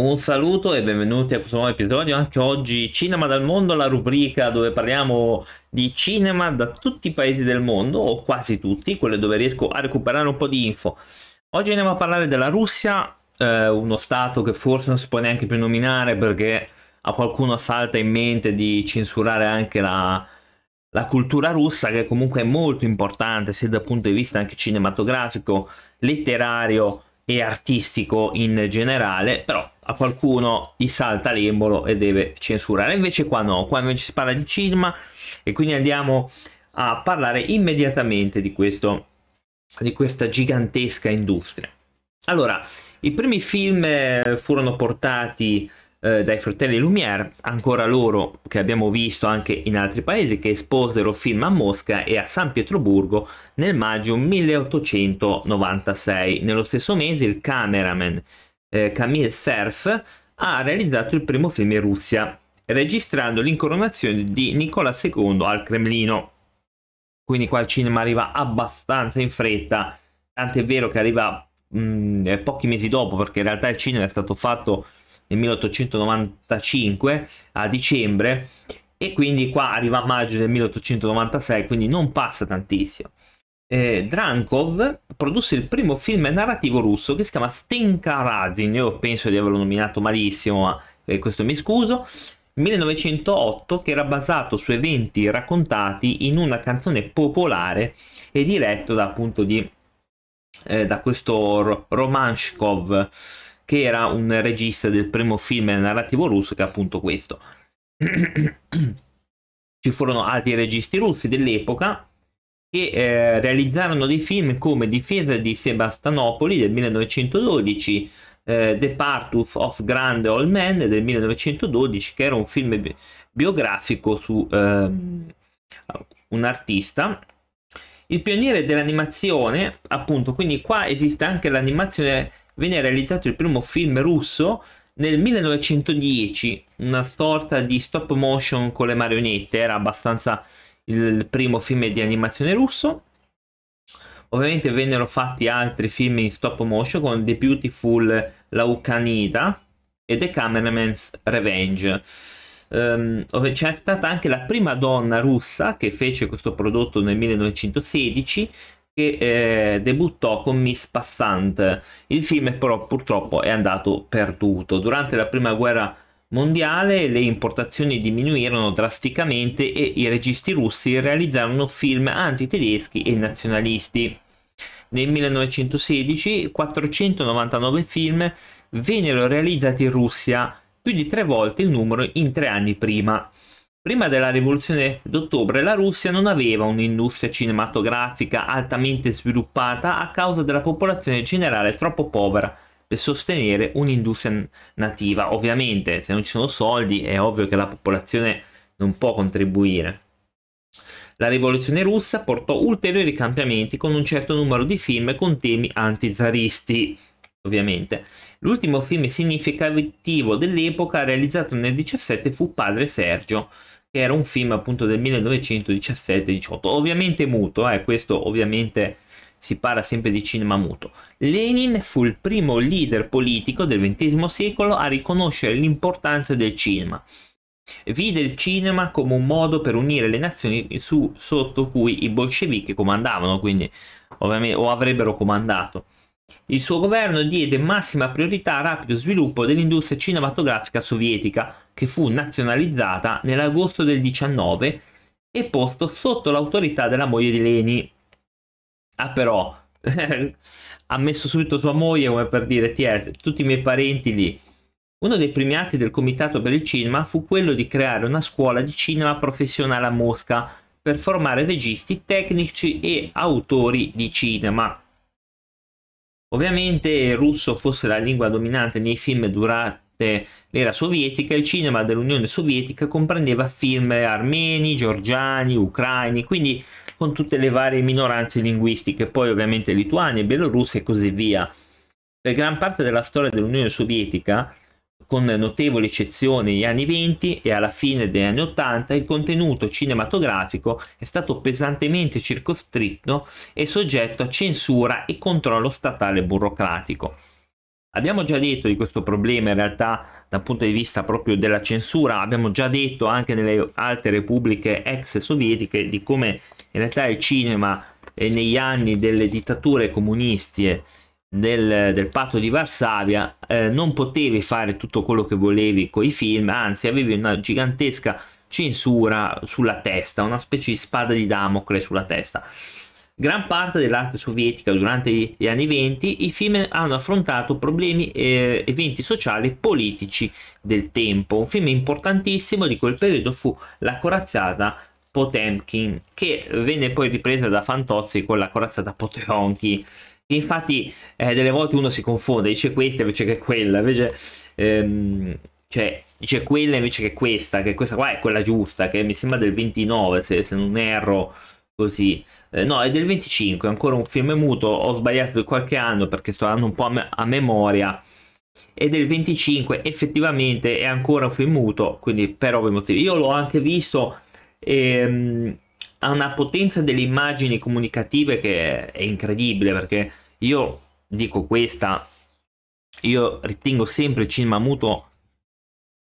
Un saluto e benvenuti a questo nuovo episodio, anche oggi Cinema dal mondo, la rubrica dove parliamo di cinema da tutti i paesi del mondo, o quasi tutti, quelle dove riesco a recuperare un po' di info. Oggi andiamo a parlare della Russia, eh, uno stato che forse non si può neanche più nominare perché a qualcuno salta in mente di censurare anche la, la cultura russa, che comunque è molto importante sia dal punto di vista anche cinematografico, letterario e artistico in generale, però a qualcuno gli salta l'embolo e deve censurare. Invece qua no, qua invece si parla di cinema e quindi andiamo a parlare immediatamente di, questo, di questa gigantesca industria. Allora, i primi film eh, furono portati eh, dai fratelli Lumière, ancora loro che abbiamo visto anche in altri paesi, che esposero film a Mosca e a San Pietroburgo nel maggio 1896. Nello stesso mese il cameraman eh, Camille Cerf ha realizzato il primo film in Russia, registrando l'incoronazione di Nicola II al Cremlino. Quindi qua il cinema arriva abbastanza in fretta, tant'è vero che arriva mh, mm, eh, pochi mesi dopo, perché in realtà il cinema è stato fatto nel 1895 a dicembre e quindi qua arriva a maggio del 1896, quindi non passa tantissimo. Eh, Drankov produsse il primo film narrativo russo che si chiama Stenka Razin, io penso di averlo nominato malissimo, ma eh, questo mi scuso. 1908 che era basato su eventi raccontati in una canzone popolare e diretto da appunto di eh, da questo Romanshkov che era un regista del primo film narrativo russo che è appunto questo. Ci furono altri registi russi dell'epoca che eh, realizzarono dei film come Difesa di Sebastanopoli del 1912, eh, The Part of Grand Old Man del 1912, che era un film bi- biografico su eh, un artista. Il pioniere dell'animazione, appunto, quindi qua esiste anche l'animazione venne realizzato il primo film russo nel 1910, una sorta di stop motion con le marionette, era abbastanza il primo film di animazione russo. Ovviamente vennero fatti altri film in stop motion con The Beautiful Laucanida e The Cameraman's Revenge. Um, c'è stata anche la prima donna russa che fece questo prodotto nel 1916 che eh, debuttò con Miss Passant. Il film però purtroppo è andato perduto. Durante la prima guerra mondiale le importazioni diminuirono drasticamente e i registi russi realizzarono film anti-tedeschi e nazionalisti. Nel 1916 499 film vennero realizzati in Russia, più di tre volte il numero in tre anni prima. Prima della rivoluzione d'ottobre la Russia non aveva un'industria cinematografica altamente sviluppata a causa della popolazione generale troppo povera per sostenere un'industria nativa. Ovviamente se non ci sono soldi è ovvio che la popolazione non può contribuire. La rivoluzione russa portò ulteriori cambiamenti con un certo numero di film con temi antizaristi ovviamente. L'ultimo film significativo dell'epoca realizzato nel 17 fu Padre Sergio, che era un film appunto del 1917-18, ovviamente muto, eh, questo ovviamente si parla sempre di cinema muto. Lenin fu il primo leader politico del XX secolo a riconoscere l'importanza del cinema. Vide il cinema come un modo per unire le nazioni su, sotto cui i bolscevichi comandavano, quindi ovviamente o avrebbero comandato. Il suo governo diede massima priorità al rapido sviluppo dell'industria cinematografica sovietica, che fu nazionalizzata nell'agosto del 19 e posto sotto l'autorità della moglie di Leni. Ah però, ha messo subito sua moglie come per dire, tutti i miei parenti lì. Uno dei primi atti del Comitato per il Cinema fu quello di creare una scuola di cinema professionale a Mosca per formare registi, tecnici e autori di cinema. Ovviamente il russo fosse la lingua dominante nei film durante l'era sovietica, il cinema dell'Unione Sovietica comprendeva film armeni, georgiani, ucraini, quindi con tutte le varie minoranze linguistiche, poi ovviamente lituani, belorussi e così via. Per gran parte della storia dell'Unione Sovietica, con notevoli eccezioni negli anni 20 e alla fine degli anni 80 il contenuto cinematografico è stato pesantemente circoscritto e soggetto a censura e controllo statale burocratico. Abbiamo già detto di questo problema in realtà dal punto di vista proprio della censura, abbiamo già detto anche nelle altre repubbliche ex sovietiche di come in realtà il cinema eh, negli anni delle dittature comunisti del, del patto di Varsavia eh, non potevi fare tutto quello che volevi con i film, anzi avevi una gigantesca censura sulla testa, una specie di spada di Damocle sulla testa gran parte dell'arte sovietica durante gli anni 20 i film hanno affrontato problemi e eh, eventi sociali e politici del tempo. Un film importantissimo di quel periodo fu La corazzata Potemkin, che venne poi ripresa da Fantozzi con la corazzata Potemkin. Infatti, eh, delle volte uno si confonde, dice questa invece che quella, invece, ehm, cioè, dice quella invece che questa, che questa qua è quella giusta, che mi sembra del 29, se, se non erro così. Eh, no, è del 25, è ancora un film muto, ho sbagliato di qualche anno perché sto andando un po' a, me- a memoria. È del 25, effettivamente è ancora un film muto, quindi per ovvi motivi. Io l'ho anche visto, ehm, ha una potenza delle immagini comunicative che è incredibile perché io dico questa, io ritengo sempre il cinema muto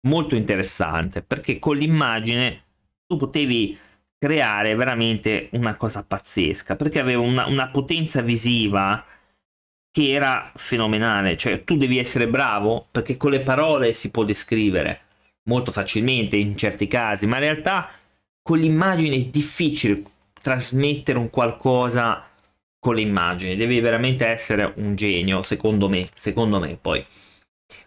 molto interessante perché con l'immagine tu potevi creare veramente una cosa pazzesca perché aveva una, una potenza visiva che era fenomenale. Cioè, tu devi essere bravo perché con le parole si può descrivere molto facilmente in certi casi, ma in realtà con l'immagine è difficile trasmettere un qualcosa con le immagini. Devi veramente essere un genio, secondo me. Secondo me, poi.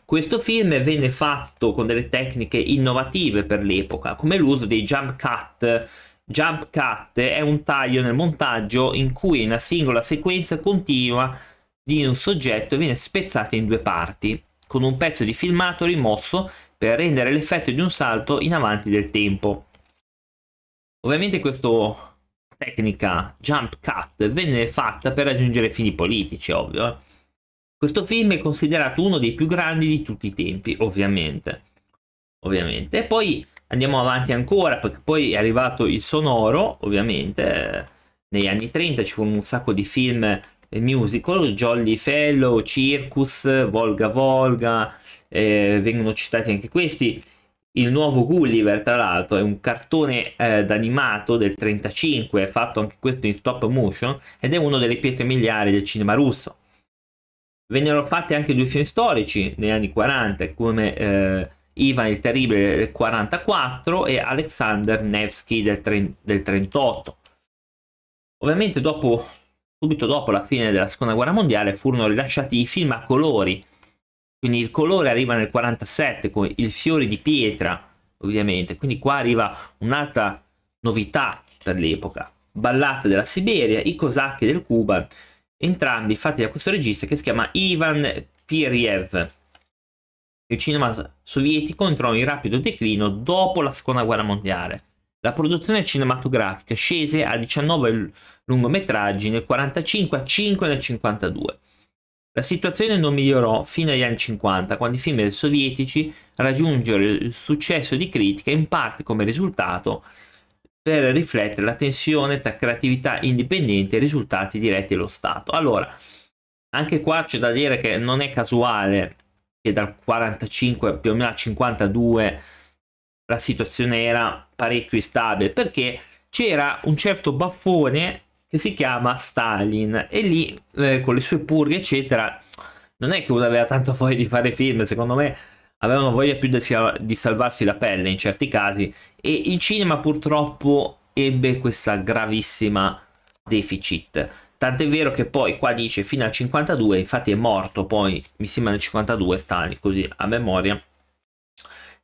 Questo film venne fatto con delle tecniche innovative per l'epoca, come l'uso dei jump cut Jump cut è un taglio nel montaggio in cui una singola sequenza continua di un soggetto viene spezzata in due parti, con un pezzo di filmato rimosso per rendere l'effetto di un salto in avanti del tempo. Ovviamente questa tecnica jump cut venne fatta per raggiungere fini politici, ovvio. Eh. Questo film è considerato uno dei più grandi di tutti i tempi, ovviamente. Ovviamente. E poi andiamo avanti ancora perché poi è arrivato il sonoro ovviamente negli anni 30 ci furono un sacco di film musical Jolly Fellow, Circus, Volga Volga eh, vengono citati anche questi il nuovo Gulliver tra l'altro è un cartone eh, d'animato del 35 fatto anche questo in stop motion ed è uno delle pietre miliari del cinema russo vennero fatti anche due film storici negli anni 40 come eh, Ivan il Terribile del 44 e Alexander Nevsky del, tre, del 38. Ovviamente dopo, subito dopo la fine della seconda guerra mondiale furono rilasciati i film a colori, quindi il colore arriva nel 47 con il fiori di pietra ovviamente, quindi qua arriva un'altra novità per l'epoca. Ballate della Siberia, i cosacchi del Cuba, entrambi fatti da questo regista che si chiama Ivan Piriev il cinema sovietico entrò in rapido declino dopo la seconda guerra mondiale. La produzione cinematografica scese a 19 lungometraggi nel 1945 a 5 nel 1952. La situazione non migliorò fino agli anni 50, quando i film sovietici raggiunsero il successo di critica in parte come risultato per riflettere la tensione tra creatività indipendente e risultati diretti dello Stato. Allora, anche qua c'è da dire che non è casuale che dal 45 più o meno al 52 la situazione era parecchio instabile perché c'era un certo baffone che si chiama Stalin. E lì eh, con le sue purghe eccetera non è che uno aveva tanto voglia di fare film secondo me avevano voglia più di, salvarsi la pelle in certi casi. E il cinema purtroppo ebbe questa gravissima deficit. Tant'è vero che poi qua dice fino al 52, infatti è morto poi, mi sembra nel 52 Stalin, così a memoria,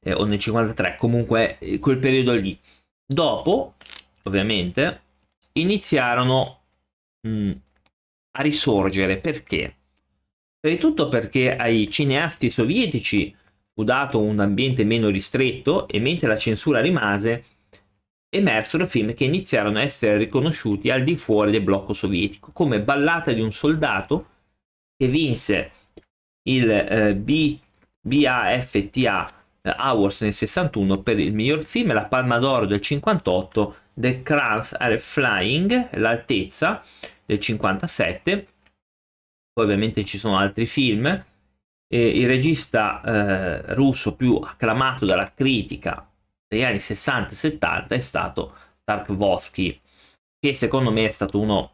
eh, o nel 53, comunque eh, quel periodo lì. Dopo, ovviamente, iniziarono mh, mm, a risorgere, perché? Prima di tutto perché ai cineasti sovietici fu dato un ambiente meno ristretto e mentre la censura rimase, emersero film che iniziarono a essere riconosciuti al di fuori del blocco sovietico, come Ballata di un soldato, che vinse il eh, B, BAFTA eh, Awards nel 61 per il miglior film, la Palma d'Oro del 58, The Crowns Are Flying, l'altezza del 57, poi ovviamente ci sono altri film, eh, il regista eh, russo più acclamato dalla critica degli anni 60 e 70 è stato Tarkovsky, che secondo me è stato uno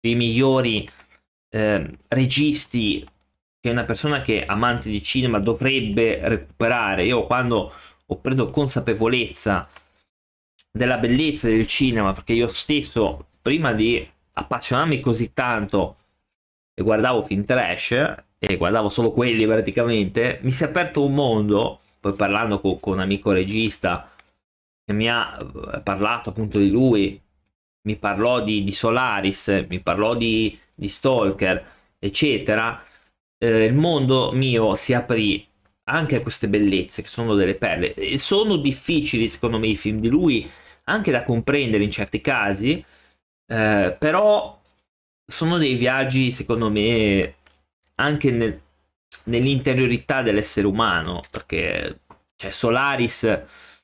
dei migliori eh, registi che una persona che è amante di cinema dovrebbe recuperare. Io quando ho preso consapevolezza della bellezza del cinema, perché io stesso, prima di appassionarmi così tanto e guardavo film trash, e guardavo solo quelli praticamente, mi si è aperto un mondo, poi parlando con, con un amico regista che mi ha eh, parlato appunto di lui, mi parlò di, di Solaris, mi parlò di, di Stalker, eccetera, eh, il mondo mio si aprì anche a queste bellezze che sono delle perle. E sono difficili secondo me i film di lui anche da comprendere in certi casi, eh, però sono dei viaggi secondo me anche nel, nell'interiorità dell'essere umano, perché cioè, Solaris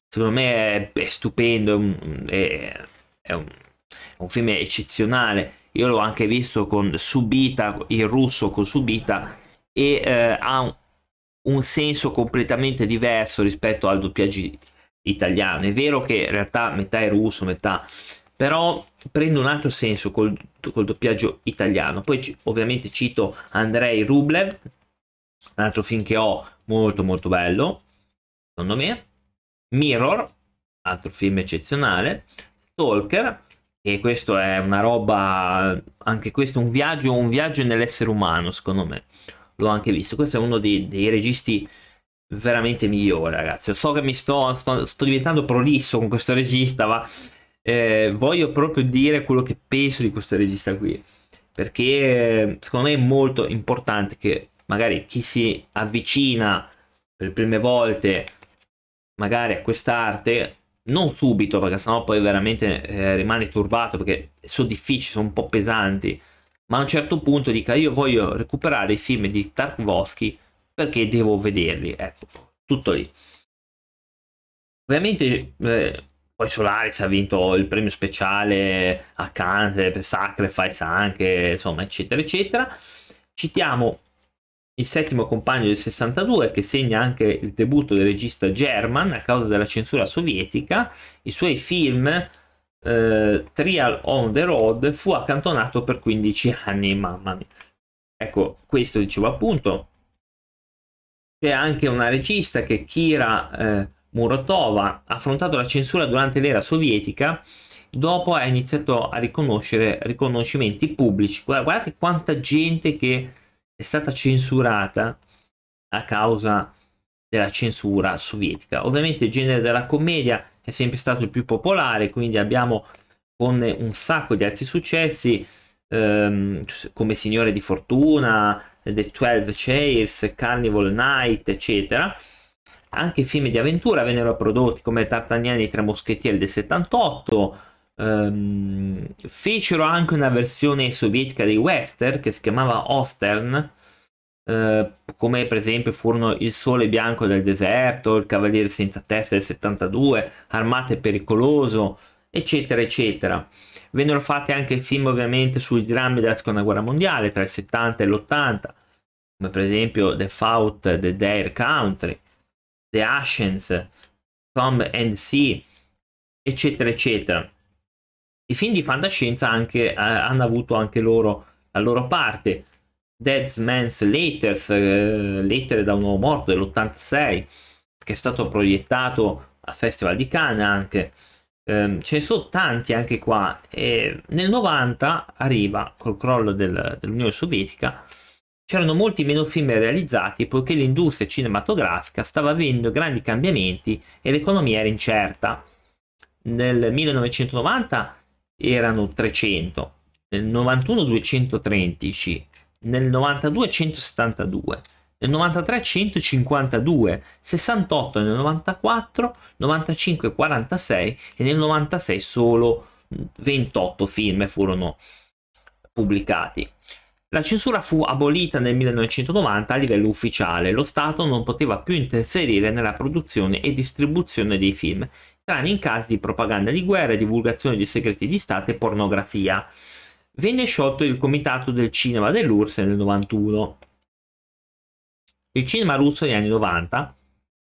secondo me è, è stupendo, è un, è, è, un, è un film eccezionale. Io l'ho anche visto con Subita, il russo con Subita, e eh, ha un, un, senso completamente diverso rispetto al doppiaggio italiano. È vero che in realtà metà è russo, metà... però prende un altro senso col, col doppiaggio italiano. Poi ovviamente cito Andrei Rublev, un altro film che ho molto molto bello, secondo me. Mirror, altro film eccezionale. Stalker, e questo è una roba, anche questo è un viaggio, un viaggio nell'essere umano, secondo me l'ho anche visto. Questo è uno dei, dei registi veramente migliori, ragazzi. So che mi sto, sto, sto diventando prolisso con questo regista, ma eh, voglio proprio dire quello che penso di questo regista qui. Perché secondo me è molto importante che magari chi si avvicina per le prime volte magari a quest'arte non subito perché sennò poi veramente eh, rimane turbato perché sono difficili, sono un po' pesanti ma a un certo punto dica io voglio recuperare i film di Tarkovsky perché devo vederli, ecco, tutto lì. Ovviamente eh, poi Solaris ha vinto il premio speciale a Cannes per Sacrifice anche, insomma, eccetera, eccetera. Citiamo il settimo compagno del 62 che segna anche il debutto del regista German a causa della censura sovietica. I suoi film eh, Trial on the Road fu accantonato per 15 anni, mamma mia. Ecco, questo dicevo appunto. C'è anche una regista che Kira eh, Murotova ha affrontato la censura durante l'era sovietica, dopo ha iniziato a riconoscere riconoscimenti pubblici. Guardate quanta gente che è stata censurata a causa della censura sovietica. Ovviamente il genere della commedia è sempre stato il più popolare, quindi abbiamo con un sacco di altri successi ehm, come Signore di Fortuna, The 12 Chairs, Carnival Night, eccetera. Anche film di avventura vennero prodotti come Tartagnani e i Tre Moschettieri del 78. Ehm, fecero anche una versione sovietica dei western che si chiamava Ostern, eh, come per esempio furono Il Sole Bianco del Deserto, Il Cavaliere Senza Testa del 72, Armate Pericoloso, eccetera, eccetera. Vennero fatti anche film ovviamente sui drammi della seconda guerra mondiale tra il 70 e l'80, come per esempio The Fault, The Dare Country, The Ashes, Tom and Sea, eccetera, eccetera. I film di fantascienza anche, eh, hanno avuto anche loro la loro parte. Dead Man's Letters, eh, Lettere da un uomo morto dell'86, che è stato proiettato al Festival di Cannes anche. Eh, ce ne sono tanti anche qua. E nel 90 arriva, col crollo del, dell'Unione Sovietica, c'erano molti meno film realizzati poiché l'industria cinematografica stava avendo grandi cambiamenti e l'economia era incerta. Nel 1990 erano 300, nel 91 213, nel 92 172, nel 93 152, 68 nel 94, 95 46 e nel 96 solo 28 film furono pubblicati. La censura fu abolita nel 1990 a livello ufficiale, lo Stato non poteva più interferire nella produzione e distribuzione dei film, tranne in casi di propaganda di guerra, divulgazione di segreti di Stato e pornografia venne sciolto il Comitato del Cinema dell'URSS nel 91. Il cinema russo negli anni 90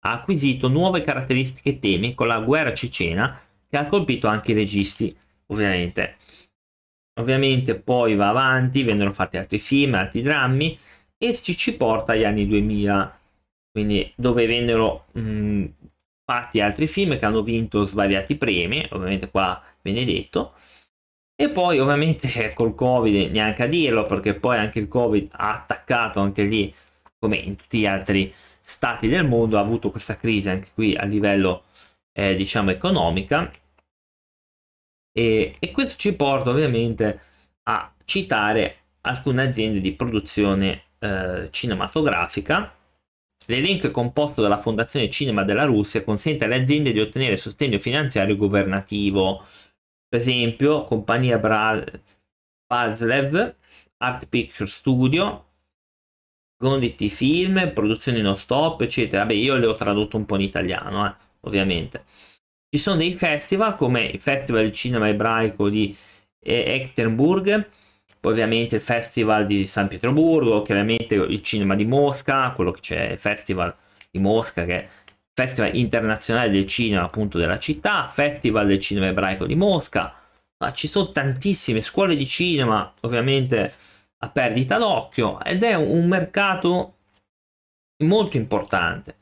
ha acquisito nuove caratteristiche e temi con la guerra cecena che ha colpito anche i registi, ovviamente. Ovviamente poi va avanti, vennero fatti altri film, altri drammi e ci, ci porta agli anni 2000, quindi dove vennero mh, fatti altri film che hanno vinto svariati premi, ovviamente qua Benedetto. E poi ovviamente col Covid neanche a dirlo, perché poi anche il Covid ha attaccato anche lì, come in tutti gli altri stati del mondo, ha avuto questa crisi anche qui a livello eh, diciamo economica. E, e questo ci porta ovviamente a citare alcune aziende di produzione eh, cinematografica L'elenco composto dalla Fondazione Cinema della Russia consente alle aziende di ottenere sostegno finanziario governativo. Per esempio, compagnia Bra- Bazlev, Art Picture Studio, Gonditi Film, produzioni non stop, eccetera. Beh, io le ho tradotto un po' in italiano, eh, ovviamente. Ci sono dei festival come il Festival di Cinema Ebraico di Ekaterinburg, poi ovviamente il Festival di San Pietroburgo, chiaramente il cinema di Mosca, quello che c'è il Festival di Mosca che è il Festival internazionale del cinema appunto della città, Festival del cinema ebraico di Mosca, ma ci sono tantissime scuole di cinema ovviamente a perdita d'occhio ed è un mercato molto importante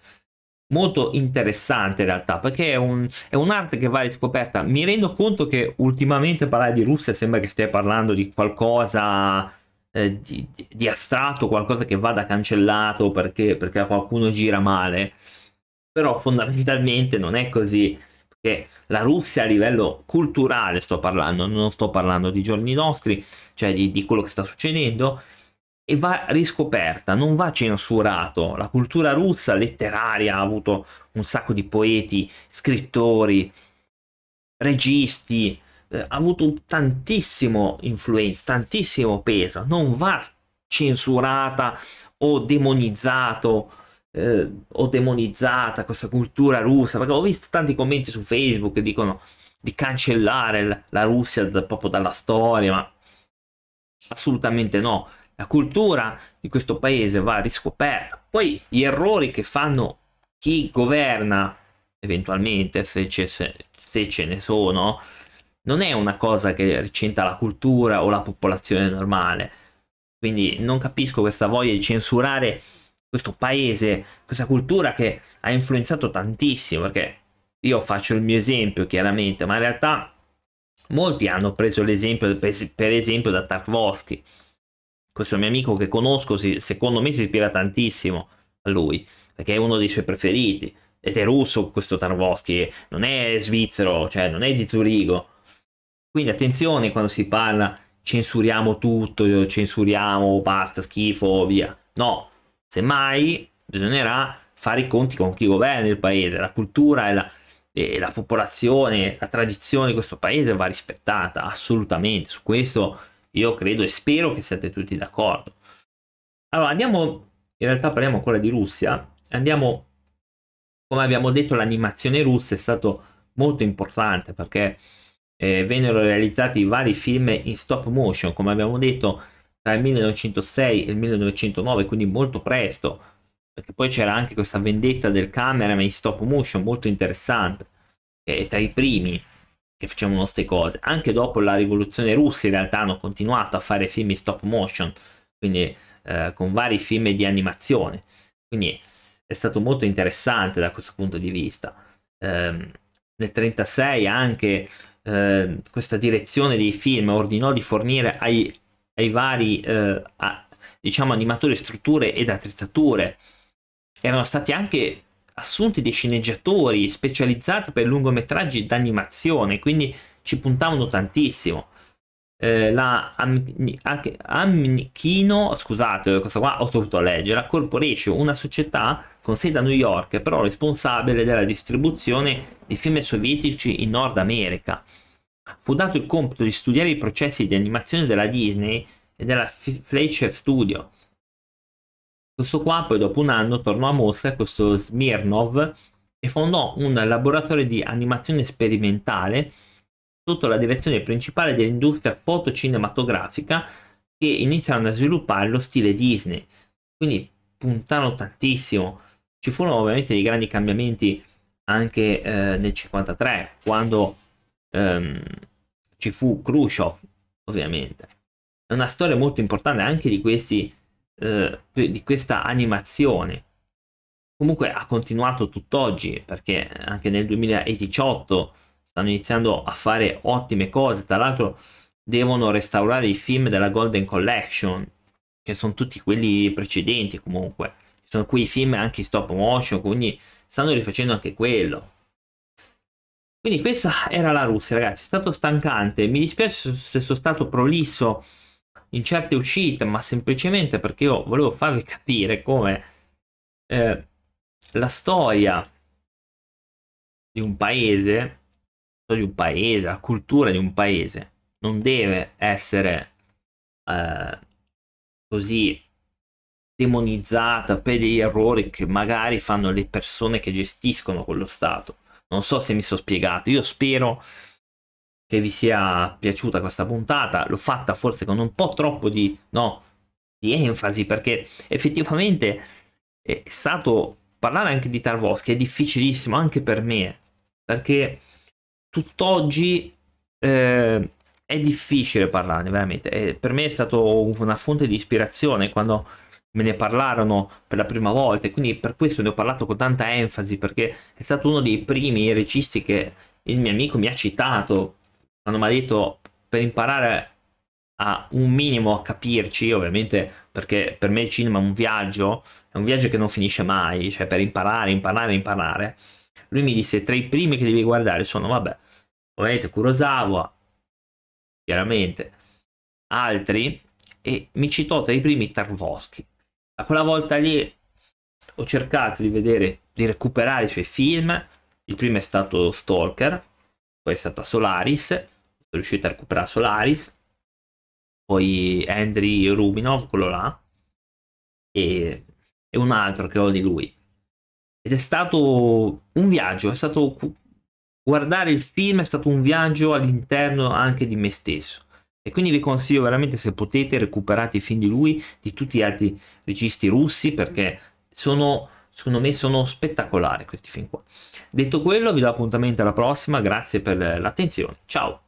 molto interessante in realtà perché è, un, è, un'arte che va riscoperta. Mi rendo conto che ultimamente parlare di Russia sembra che stia parlando di qualcosa eh, di, di, astratto qualcosa che vada cancellato perché, perché qualcuno gira male. Però fondamentalmente non è così perché la Russia a livello culturale sto parlando non sto parlando di giorni nostri cioè di, di quello che sta succedendo e va riscoperta, non va censurato. La cultura russa letteraria ha avuto un sacco di poeti, scrittori, registi, eh, ha avuto tantissimo influenza, tantissimo peso, non va censurata o demonizzato eh, o demonizzata questa cultura russa, perché ho visto tanti commenti su Facebook che dicono di cancellare la Russia da, proprio dalla storia, ma assolutamente no la cultura di questo paese va riscoperta. Poi gli errori che fanno chi governa, eventualmente, se, se, se ce ne sono, non è una cosa che ricenta la cultura o la popolazione normale. Quindi non capisco questa voglia di censurare questo paese, questa cultura che ha influenzato tantissimo, perché io faccio il mio esempio chiaramente, ma in realtà molti hanno preso l'esempio per esempio da Tarkovsky questo mio amico che conosco, secondo me si ispira tantissimo a lui, perché è uno dei suoi preferiti. Ed è russo questo Tarkovsky, non è svizzero, cioè non è di Zurigo. Quindi attenzione quando si parla censuriamo tutto, censuriamo, basta, schifo, via. No, semmai bisognerà fare i conti con chi governa il paese, la cultura e la, e la popolazione, la tradizione di questo paese va rispettata assolutamente. Su questo io credo e spero che siate tutti d'accordo. Allora, andiamo, in realtà parliamo ancora di Russia, andiamo, come abbiamo detto, l'animazione russa è stato molto importante perché eh, vennero realizzati vari film in stop motion, come abbiamo detto, tra il 1906 e il 1909, quindi molto presto, perché poi c'era anche questa vendetta del cameraman in stop motion molto interessante, è tra i primi che facevano queste cose. Anche dopo la rivoluzione russa in realtà hanno continuato a fare film in stop motion, quindi eh, con vari film di animazione. Quindi è stato molto interessante da questo punto di vista. Eh, nel 1936 anche eh, questa direzione dei film ordinò di fornire ai, ai vari eh, a, diciamo animatori strutture ed attrezzature. Erano stati anche assunti dei sceneggiatori specializzati per lungometraggi d'animazione, quindi ci puntavano tantissimo. Eh, la Amchino, scusate, questa qua ho dovuto leggere, la Corporation, una società con sede a New York, però responsabile della distribuzione di film sovietici in Nord America. Fu dato il compito di studiare i processi di animazione della Disney e della Fleischer Studio questo qua poi dopo un anno tornò a Mosca, questo Smirnov, e fondò un laboratorio di animazione sperimentale sotto la direzione principale dell'industria fotocinematografica che iniziarono a sviluppare lo stile Disney. Quindi puntarono tantissimo. Ci furono ovviamente dei grandi cambiamenti anche eh, nel 53, quando ehm, ci fu Khrushchev, ovviamente. È una storia molto importante anche di, questi, eh, di questa animazione. Comunque ha continuato tutt'oggi, perché anche nel 2018 stanno iniziando a fare ottime cose. Tra l'altro devono restaurare i film della Golden Collection, che sono tutti quelli precedenti comunque. Sono quei film anche in stop motion, quindi stanno rifacendo anche quello. Quindi questa era la Russia, ragazzi. È stato stancante. Mi dispiace se sono stato prolisso in certe uscite, ma semplicemente perché io volevo farvi capire come eh, la storia di un paese, di un paese, la cultura di un paese non deve essere eh, così demonizzata per degli errori che magari fanno le persone che gestiscono quello Stato. Non so se mi sono spiegato, io spero che vi sia piaciuta questa puntata, l'ho fatta forse con un po' troppo di, no, di enfasi perché effettivamente è stato parlare anche di Tarkovsky è difficilissimo anche per me perché tutt'oggi eh, è difficile parlarne, veramente. E per me è stato una fonte di ispirazione quando me ne parlarono per la prima volta e quindi per questo ne ho parlato con tanta enfasi perché è stato uno dei primi registi che il mio amico mi ha citato quando mi ha detto per imparare a un minimo a capirci, ovviamente perché per me il cinema è un viaggio, è un viaggio che non finisce mai, cioè per imparare, imparare, imparare. Lui mi disse tra i primi che devi guardare sono, vabbè, ovviamente Kurosawa, chiaramente altri e mi citò tra i primi Tarkovsky. A quella volta lì ho cercato di vedere, di recuperare i suoi film. Il primo è stato Stalker, poi è stata Solaris, sono riuscito a recuperare Solaris, poi Andrei Rubinov, quello là, e, e un altro che ho di lui. Ed è stato un viaggio, è stato guardare il film è stato un viaggio all'interno anche di me stesso. E quindi vi consiglio veramente, se potete, recuperate i film di lui, di tutti gli altri registi russi, perché sono, secondo me, sono spettacolari questi film qua. Detto quello, vi do appuntamento alla prossima, grazie per l'attenzione, ciao!